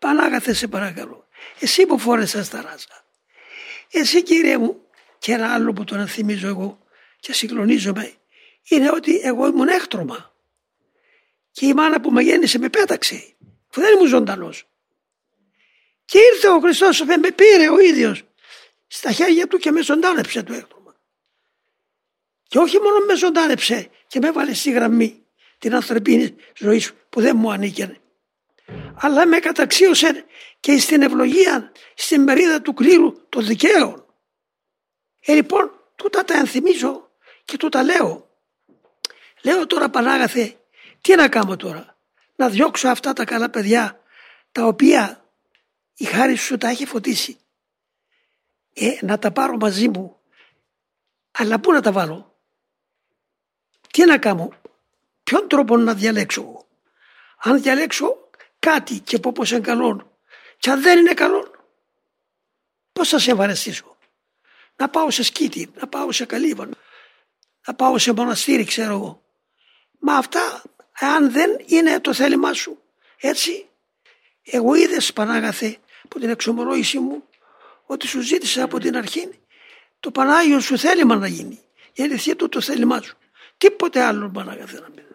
Πανάγαθε σε παρακαλώ. Εσύ που φόρεσα στα ράζα. Εσύ κύριε μου και ένα άλλο που τον θυμίζω εγώ και συγκλονίζομαι είναι ότι εγώ ήμουν έκτρωμα. Και η μάνα που με γέννησε με πέταξε. Που δεν ήμουν ζωντανός. Και ήρθε ο Χριστός με πήρε ο ίδιος στα χέρια του και με ζωντάνεψε το έκτρωμα. Και όχι μόνο με ζωντάνεψε και με έβαλε στη γραμμή την ανθρωπίνη ζωή που δεν μου ανήκε. Αλλά με καταξίωσε και στην ευλογία, στην μερίδα του κλήρου των δικαίων. Ε, λοιπόν, τούτα τα ενθυμίζω και τούτα λέω. Λέω τώρα Πανάγαθε, τι να κάνω τώρα; Να διώξω αυτά τα καλά παιδιά τα οποία η χάρη σου τα έχει φωτίσει. Ε, να τα πάρω μαζί μου. Αλλά πού να τα βάλω; Τι να κάνω; Ποιον τρόπο να διαλέξω. Αν διαλέξω κάτι και πω πως είναι καλό και αν δεν είναι καλό πώς θα σε ευαρεστήσω. Να πάω σε σκήτη, να πάω σε καλύβα, να πάω σε μοναστήρι ξέρω εγώ. Μα αυτά αν δεν είναι το θέλημά σου έτσι εγώ είδες Πανάγαθε από την εξομολόγησή μου ότι σου ζήτησα από την αρχή το Πανάγιο σου θέλημα να γίνει. Η αλήθεια του το θέλημά σου. Τίποτε άλλο Πανάγαθε να μην